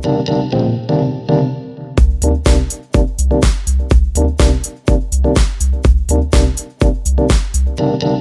Thank you.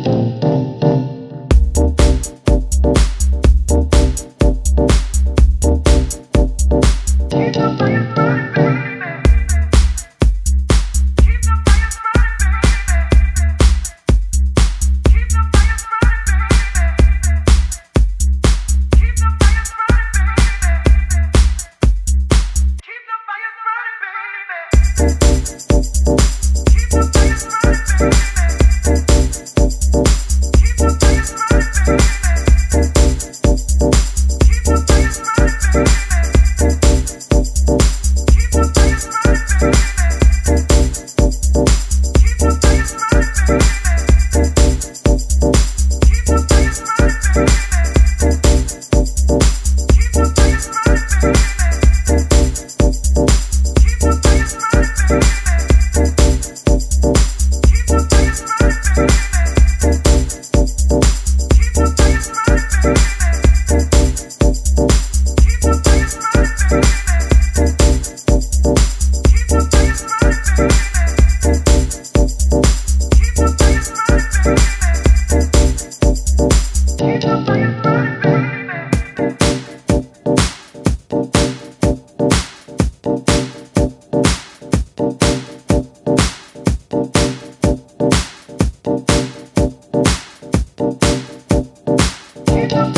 Don't